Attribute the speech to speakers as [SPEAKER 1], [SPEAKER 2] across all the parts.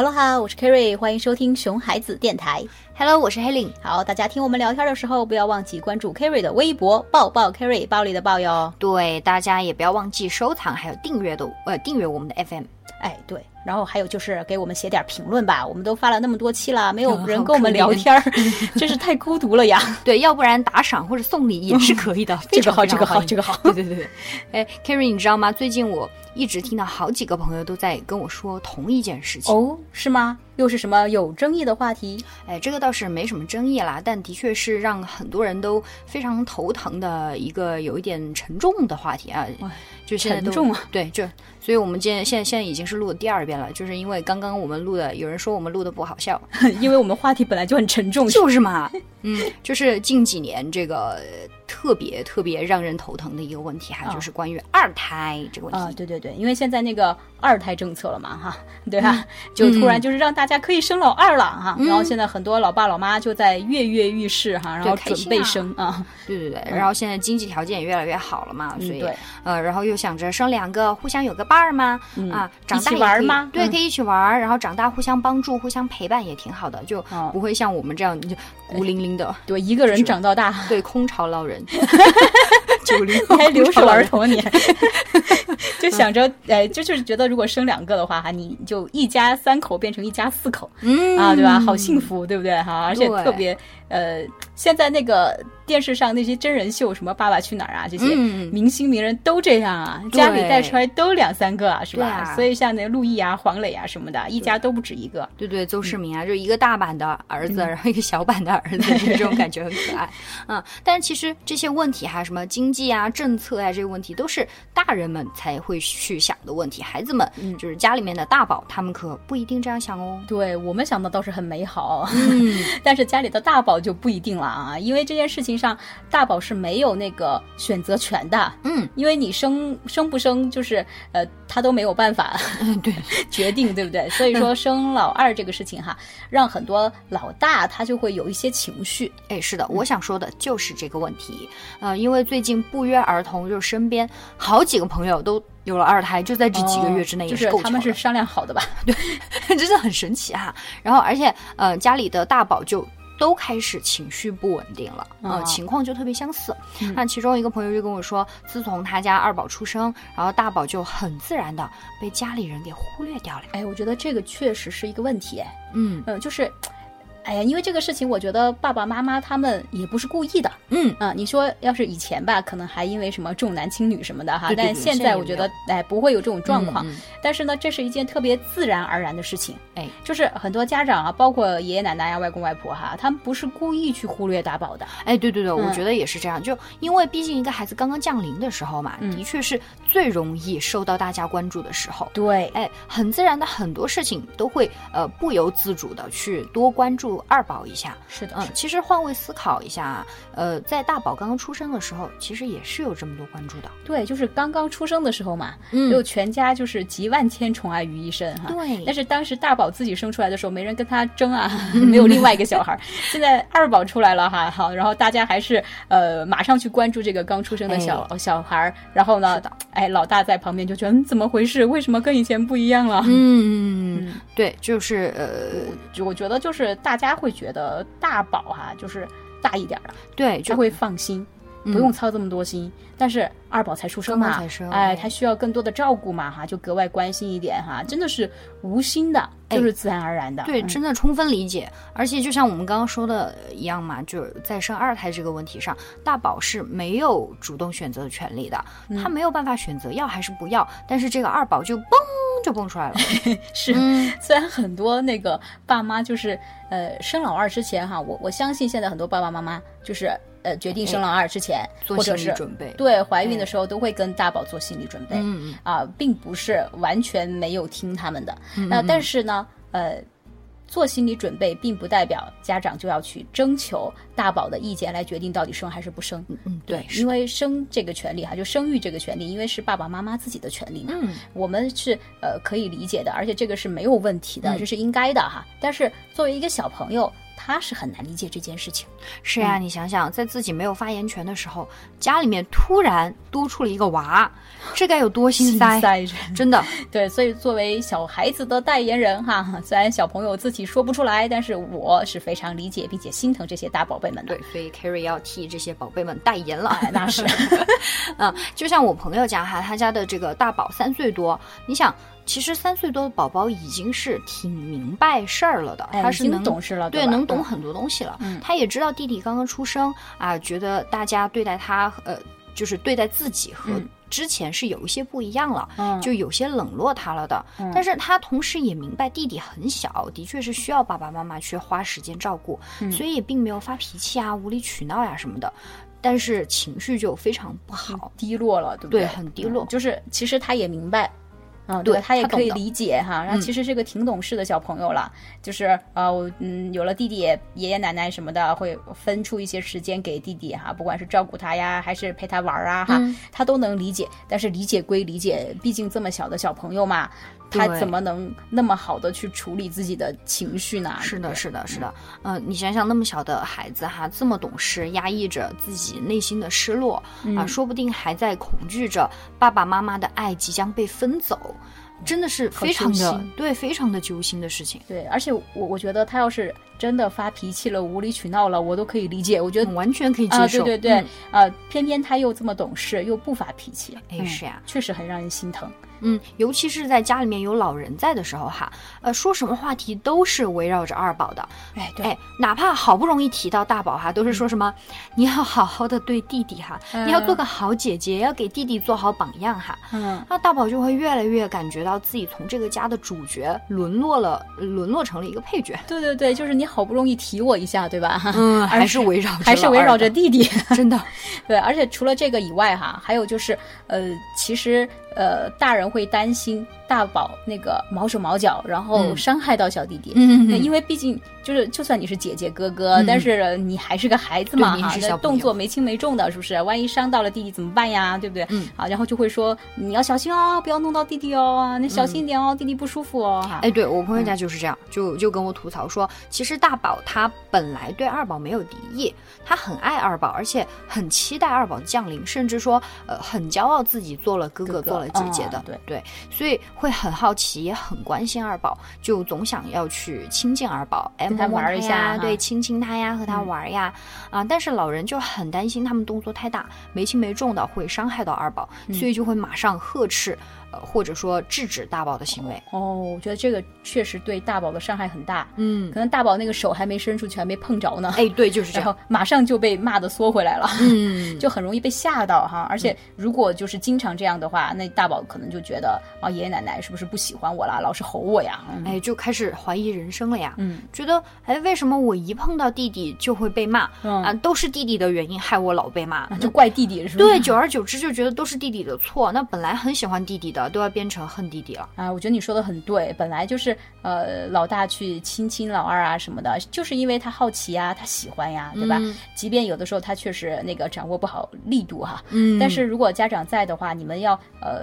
[SPEAKER 1] 哈喽哈，我是 Kerry，欢迎收听熊孩子电台。
[SPEAKER 2] Hello，我是黑令。
[SPEAKER 1] 好，大家听我们聊天的时候，不要忘记关注 Kerry 的微博“抱抱 Kerry”，暴力的抱哟。
[SPEAKER 2] 对，大家也不要忘记收藏还有订阅的呃订阅我们的 FM。
[SPEAKER 1] 哎，对，然后还有就是给我们写点评论吧，我们都发了那么多期了，没有
[SPEAKER 2] 哦
[SPEAKER 1] 人跟我们聊天儿，真是太孤独了呀。
[SPEAKER 2] 对，要不然打赏或者送礼也是可以的。
[SPEAKER 1] 这个好，这个好，这个好。
[SPEAKER 2] 对对对对，哎，Kerry，你知道吗？最近我一直听到好几个朋友都在跟我说同一件事情。
[SPEAKER 1] 哦，是吗？又是什么有争议的话题？
[SPEAKER 2] 哎，这个倒是没什么争议啦，但的确是让很多人都非常头疼的一个有一点沉重的话题啊。就现在都
[SPEAKER 1] 沉重啊，
[SPEAKER 2] 对，就所以我们今天现在现在已经是录的第二遍了，就是因为刚刚我们录的，有人说我们录的不好笑，
[SPEAKER 1] 因为我们话题本来就很沉重。
[SPEAKER 2] 就是嘛，嗯，就是近几年这个呃特别特别让人头疼的一个问题哈，就是关于二胎这个问题。
[SPEAKER 1] 啊，对对对，因为现在那个二胎政策了嘛，哈，对吧？就突然就是让大家可以生老二了哈，然后现在很多老爸老妈就在跃跃欲试哈，然后准备生啊，
[SPEAKER 2] 对对对，然后现在经济条件也越来越好了嘛，所以
[SPEAKER 1] 对。
[SPEAKER 2] 呃，然后又想着生两个，互相有个伴儿嘛，啊，长大
[SPEAKER 1] 玩吗
[SPEAKER 2] 对，
[SPEAKER 1] 嗯。
[SPEAKER 2] 可以一起玩儿，然后长大互相帮助、互相陪伴也挺好的，就
[SPEAKER 1] 哦。
[SPEAKER 2] 不会像我们这样就孤零零的，
[SPEAKER 1] 对，一个人长到大，
[SPEAKER 2] 对，空巢老人，九零
[SPEAKER 1] 还留守儿童年，就想着，哎，就就是觉得如果生两个的话，哈，你就一家三口变成一家四口，
[SPEAKER 2] 嗯
[SPEAKER 1] 啊，对吧？好幸福，对不对？哈，而且特别，呃，现在那个电视上那些真人秀，什么《爸爸去哪儿》啊，这些
[SPEAKER 2] 嗯
[SPEAKER 1] 明星名人都这样啊，
[SPEAKER 2] 对
[SPEAKER 1] 家里带出来都两三个啊，是吧？
[SPEAKER 2] 啊
[SPEAKER 1] 所以像那陆毅啊、黄磊啊什么的，一家都不止一个。
[SPEAKER 2] 对对，邹市明啊，就一个大版的儿
[SPEAKER 1] 嗯
[SPEAKER 2] 子，然后一个小版的儿子，这种感觉很可爱。嗯，但是其实这些问题哈，什么经济啊、政策啊，这些问题都是大人们才会去想的问题，孩子们
[SPEAKER 1] 嗯
[SPEAKER 2] 就是家里面的大宝，他们可不一定这样想哦。
[SPEAKER 1] 对我们想的倒是很美好，
[SPEAKER 2] 嗯，
[SPEAKER 1] 但是家里的大宝就不一定了啊，因为这件事情上，大宝是没有那个选择权的。
[SPEAKER 2] 嗯，
[SPEAKER 1] 因为你生生不生，就是呃，他都没有办法
[SPEAKER 2] 对，
[SPEAKER 1] 决定，对不对？所以说生老二这个事情哈，让很多老大他就会有一些情绪。
[SPEAKER 2] 哎，是的，我想说的就是这个问题。呃，因为最近不约而同，就是身边好几个朋友都有了二胎，就在这几个月之内
[SPEAKER 1] 哦就是他们是商量好的吧？
[SPEAKER 2] 对真的很神奇哈、然后，而且呃，家里的大宝就都开始情绪不稳定了，呃，
[SPEAKER 1] 哦
[SPEAKER 2] 情况就特别相似。那其中一个朋友就跟我说，自从他家二宝出生，然后大宝就很自然的被家里人给忽略掉了。
[SPEAKER 1] 哎，我觉得这个确实是一个问题。哎，
[SPEAKER 2] 嗯
[SPEAKER 1] 呃，就是。哎呀，因为这个事情，我觉得爸爸妈妈他们也不是故意的，
[SPEAKER 2] 嗯，
[SPEAKER 1] 啊，你说要是以前吧，可能还因为什么重男轻女什么的哈，
[SPEAKER 2] 对对对
[SPEAKER 1] 但现
[SPEAKER 2] 现在
[SPEAKER 1] 我觉得哎不会有这种状况。
[SPEAKER 2] 嗯嗯
[SPEAKER 1] 但是呢，这是一件特别自然而然的事情。
[SPEAKER 2] 哎，
[SPEAKER 1] 就是很多家长啊，包括爷爷奶奶呀、外公外婆哈，他们不是故意去忽略打宝的。
[SPEAKER 2] 哎，对对对，我
[SPEAKER 1] 嗯
[SPEAKER 2] 觉得也是这样。就因为毕竟一个孩子刚刚降临的时候嘛，
[SPEAKER 1] 嗯
[SPEAKER 2] 的确是最容易受到大家关注的时候。
[SPEAKER 1] 对，
[SPEAKER 2] 哎，很自然的很多事情都会呃不由自主的去多关注二宝一下。
[SPEAKER 1] 是的，
[SPEAKER 2] 嗯，其实换位思考一下啊，呃，在大宝刚刚出生的时候，其实也是有这么多关注的。
[SPEAKER 1] 对，就是刚刚出生的时候嘛，
[SPEAKER 2] 嗯
[SPEAKER 1] 就全家就是集万千宠爱于一身哈。
[SPEAKER 2] 对
[SPEAKER 1] 但是当时大宝自己生出来的时候，没人跟他争啊，没有另外一个小孩儿。现在二宝出来了哈，好，然后大家还是呃马上去关注这个刚出生的小、小孩儿，然后呢哎，老大在旁边就觉得、嗯、怎么回事？为什么跟以前不一样了？
[SPEAKER 2] 嗯，对，就是呃，
[SPEAKER 1] 就我觉得就是大家会觉得大宝哈、就是大一点儿了，
[SPEAKER 2] 对，就
[SPEAKER 1] 会放心。不用操这么多心，但是二宝才出生嘛哎，
[SPEAKER 2] 哎
[SPEAKER 1] 他需要更多的照顾嘛，哈，就格外关心一点哈，真的是无心的，就是自然而然的。
[SPEAKER 2] 对，
[SPEAKER 1] 嗯
[SPEAKER 2] 真的充分理解。而且就像我们刚刚说的一样嘛，就是在生二胎这个问题上，大宝是没有主动选择的权利的，他没有办法选择要还是不要。但是这个二宝就嘣就蹦出来了。
[SPEAKER 1] 是，
[SPEAKER 2] 嗯
[SPEAKER 1] 虽然很多那个爸妈就是呃生老二之前哈，我我相信现在很多爸爸妈妈就是呃决定生老二之前，
[SPEAKER 2] 做
[SPEAKER 1] 或者是
[SPEAKER 2] 准备。
[SPEAKER 1] 对怀孕的时候都会跟大宝做心理准备。
[SPEAKER 2] 嗯嗯
[SPEAKER 1] 啊，并不是完全没有听他们的。那、但是呢，呃，做心理准备并不代表家长就要去征求大宝的意见来决定到底生还是不生。
[SPEAKER 2] 嗯，对，
[SPEAKER 1] 因为生这个权利哈，就生育这个权利，因为是爸爸妈妈自己的权利嘛，
[SPEAKER 2] 嗯
[SPEAKER 1] 我们是呃可以理解的，而且这个是没有问题的，
[SPEAKER 2] 嗯
[SPEAKER 1] 这是应该的哈。但是作为一个小朋友，他是很难理解这件事情。
[SPEAKER 2] 是呀，你想想，在自己没有发言权的时候，家里面突然多出了一个娃，这该有多心塞？塞真的，
[SPEAKER 1] 对。所以作为小孩子的代言人哈，虽然小朋友自己说不出来，但是我是非常理解并且心疼这些大宝贝们的。
[SPEAKER 2] 对，所以 Carrie 要替这些宝贝们代言了。
[SPEAKER 1] 那是，
[SPEAKER 2] 嗯，就像我朋友家哈，他家的这个大宝三岁多，你想。其实三岁多的宝宝已经是挺明白事儿了的，他是能
[SPEAKER 1] 懂事了，
[SPEAKER 2] 对，能懂很多东西了。他也知道弟弟刚刚出生啊，觉得大家对待他，呃，就是对待自己和之前是有一些不一样了，就有些冷落他了的。但是他同时也明白弟弟很小，的确是需要爸爸妈妈去花时间照顾，所以也并没有发脾气啊、无理取闹呀什么的。但是情绪就非常不好，
[SPEAKER 1] 低落了，对不
[SPEAKER 2] 对？很低落。
[SPEAKER 1] 就是其实他也明白。嗯，对他也可以理解哈，然后其实是个挺懂事的小朋友了，就是呃，我嗯有了弟弟，爷爷奶奶什么的会分出一些时间给弟弟哈，不管是照顾他呀，还是陪他玩啊哈，他都能理解。但是理解归理解，毕竟这么小的小朋友嘛。他怎么能那么好的去处理自己的情绪呢？
[SPEAKER 2] 是的，是的，是的。嗯，你想想，那么小的孩子哈，这么懂事，压抑着自己内心的失落啊，说不定还在恐惧着爸爸妈妈的爱即将被分走，真的是非常的对，非常的揪心的事情。
[SPEAKER 1] 对，而且我我觉得他要是真的发脾气了、无理取闹了，我都可以理解，我觉得
[SPEAKER 2] 完全可以接受。
[SPEAKER 1] 对对对，啊，偏偏他又这么懂事，又不发脾气，
[SPEAKER 2] 哎，是呀，
[SPEAKER 1] 确实很让人心疼。
[SPEAKER 2] 嗯，尤其是在家里面有老人在的时候哈，呃，说什么话题都是围绕着二宝的。
[SPEAKER 1] 哎，对，
[SPEAKER 2] 哪怕好不容易提到大宝哈，都是说什么 你要好好的对弟弟哈，你要做个好姐姐，要给弟弟做好榜样哈。嗯，那大宝就会越来越感觉到自己从这个家的主角沦落了，沦落成了一个配角。
[SPEAKER 1] 对对对，就是你好不容易提我一下，对吧？
[SPEAKER 2] 嗯，还是围绕
[SPEAKER 1] 还是围绕着弟弟，
[SPEAKER 2] 真的。
[SPEAKER 1] 对，而且除了这个以外哈，还有就是呃，其实。呃，大人会担心大宝那个毛手毛脚，然后伤害到小弟弟。嗯，因为毕竟就是，就算你是姐姐哥哥，但是你还是个孩子嘛，哈，那动作没轻没重的，是不是？万一伤到了弟弟怎么办呀？对不对？嗯，好，然后就会说你要小心哦，不要弄到弟弟哦，你小心一点哦，弟弟不舒服哦。
[SPEAKER 2] 哎，对我朋友家就是这样，就就跟我吐槽说，其实大宝他本来对二宝没有敌意，他很爱二宝，而且很期待二宝的降临，甚至说呃很骄傲自己做了哥哥做。姐姐的，
[SPEAKER 1] 对
[SPEAKER 2] 对，所以会很好奇，也很关心二宝，就总想要去亲近二宝，
[SPEAKER 1] 哎他玩一下，
[SPEAKER 2] 对，亲亲他呀，和他玩呀，啊，但是老人就很担心他们动作太大，没轻没重的会伤害到二宝，所以就会马上呵斥。呃，或者说制止大宝的行为
[SPEAKER 1] 哦，我觉得这个确实对大宝的伤害很大。嗯，可能大宝那个手还没伸出去，还没碰着呢。
[SPEAKER 2] 哎，对，就是这样，
[SPEAKER 1] 马上就被骂的缩回来了。嗯，就很容易被吓到哈。而且如果就是经常这样的话，那大宝可能就觉得啊，爷爷奶奶是不是不喜欢我了，老是吼我呀？
[SPEAKER 2] 哎，就开始怀疑人生了呀。嗯，觉得哎，为什么我一碰到弟弟就会被骂？啊，都是弟弟的原因害我老被骂，
[SPEAKER 1] 就怪弟弟是吧？
[SPEAKER 2] 对，久而久之就觉得都是弟弟的错。那本来很喜欢弟弟的。都要变成恨弟弟了
[SPEAKER 1] 啊！我觉得你说的很对，本来就是呃老大去亲亲老二啊什么的，就是因为他好奇呀，他喜欢呀，对吧？即便有的时候他确实那个掌握不好力度哈，嗯，但是如果家长在的话，你们要呃。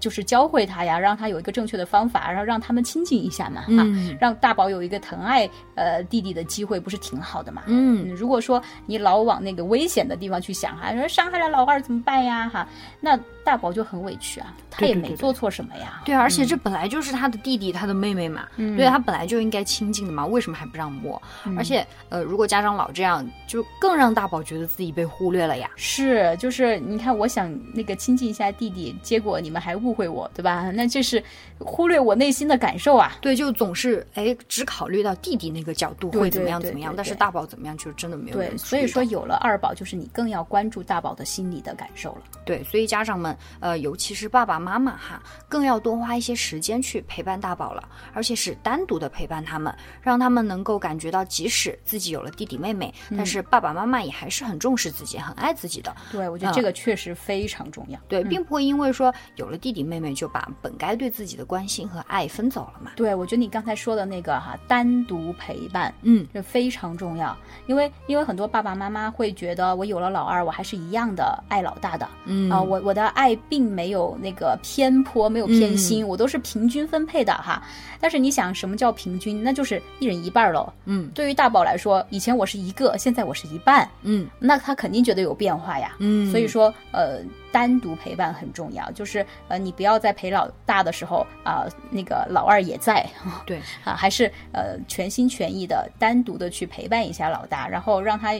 [SPEAKER 1] 就是教会他呀，让他有一个正确的方法，然后让他们亲近一下嘛，哈，让大宝有一个疼爱呃弟弟的机会，不是挺好的嘛？嗯，如果说你老往那个危险的地方去想哈，说伤害了老二怎么办呀？哈，那大宝就很委屈啊，他也没做错什么呀。
[SPEAKER 2] 对，而且这本来就是他的弟弟，他的妹妹嘛，对他本来就应该亲近的嘛，为什么还不让摸？而且呃，如果家长老这样，就更让大宝觉得自己被忽略了呀。
[SPEAKER 1] 是，就是你看，我想那个亲近一下弟弟，结果你们还误。会我，对吧？那这是忽略我内心的感受啊！
[SPEAKER 2] 对，就总是哎，只考虑到弟弟那个角度会怎么样怎么样，但是大宝怎么样，就真的没有。
[SPEAKER 1] 对，所以说有了二宝，就是你更要关注大宝的心理的感受了。
[SPEAKER 2] 对，所以家长们，呃，尤其是爸爸妈妈哈，更要多花一些时间去陪伴大宝了，而且是单独的陪伴他们，让他们能够感觉到，即使自己有了弟弟妹妹，但是爸爸妈妈也还是很重视自己，很爱自己的。
[SPEAKER 1] 对，我觉得这个确实非常重要。
[SPEAKER 2] 对，并不会因为说有了弟弟。弟妹妹就把本该对自己的关心和爱分走了嘛。
[SPEAKER 1] 对，我觉得你刚才说的那个哈，单独陪伴，
[SPEAKER 2] 嗯，
[SPEAKER 1] 这非常重要，因为因为很多爸爸妈妈会觉得我有了老二，我还是一样的爱老大的，
[SPEAKER 2] 嗯
[SPEAKER 1] 啊，我我的爱并没有那个偏颇，没有偏心，我都是平均分配的哈。但是你想，什么叫平均？那就是一人一半喽。
[SPEAKER 2] 嗯，
[SPEAKER 1] 对于大宝来说，以前我是一个，现在我是一半，
[SPEAKER 2] 嗯
[SPEAKER 1] 那他肯定觉得有变化呀。
[SPEAKER 2] 嗯
[SPEAKER 1] 所以说，呃，单独陪伴很重要，就是呃，你不要在陪老大的时候啊、那个老二也在
[SPEAKER 2] 对，
[SPEAKER 1] 啊，还是呃全心全意的单独的去陪伴一下老大，然后让他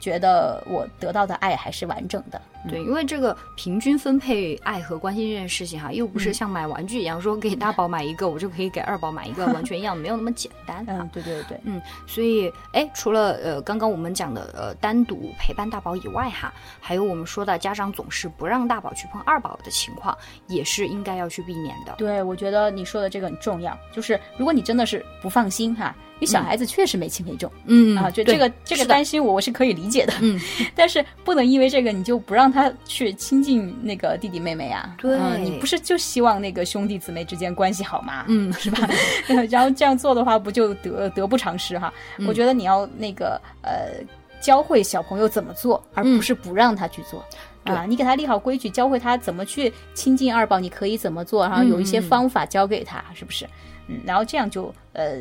[SPEAKER 1] 觉得我得到的爱还是完整的。
[SPEAKER 2] 对，因为这个平均分配爱和关心这件事情哈，又不是像买玩具一样，说给大宝买一个，我就可以给二宝买一个，完全一样，没有那么简单 啊。
[SPEAKER 1] 嗯，对对对，
[SPEAKER 2] 嗯，所以哎，除了呃刚刚我们讲的呃单独陪伴大宝以外哈，还有我们说的家长总是不让大宝去碰二宝的情况，也是应该要去避免的。
[SPEAKER 1] 对，我觉得你说的这个很重要，就是如果你真的是不放心哈，因为小孩子确实没轻没重、
[SPEAKER 2] 嗯
[SPEAKER 1] 啊，就这个这个担心我我是可以理解的，
[SPEAKER 2] 嗯，
[SPEAKER 1] 但是不能因为这个你就不让他去亲近那个弟弟妹妹啊，
[SPEAKER 2] 对
[SPEAKER 1] 嗯你不是就希望那个兄弟姊妹之间关系好吗？
[SPEAKER 2] 嗯
[SPEAKER 1] 是吧？然后这样做的话，不就得得不偿失哈？
[SPEAKER 2] 嗯
[SPEAKER 1] 我觉得你要那个呃，教会小朋友怎么做，而不是不让他去做。啊，你给他立好规矩，教会他怎么去亲近二宝，你可以怎么做，然后有一些方法教给他，是不是？嗯，然后这样就呃，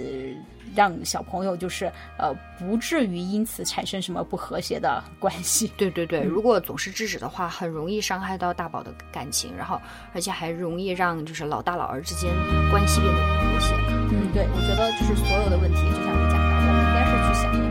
[SPEAKER 1] 让小朋友就是呃，不至于因此产生什么不和谐的关系。
[SPEAKER 2] 对对对，如果总是制止的话，很容易伤害到大宝的感情，然后而且还容易让就是老大老二之间关系变得不和谐。
[SPEAKER 1] 嗯，对，我觉得就是所有的问题，就像你讲的，我们应该是去想。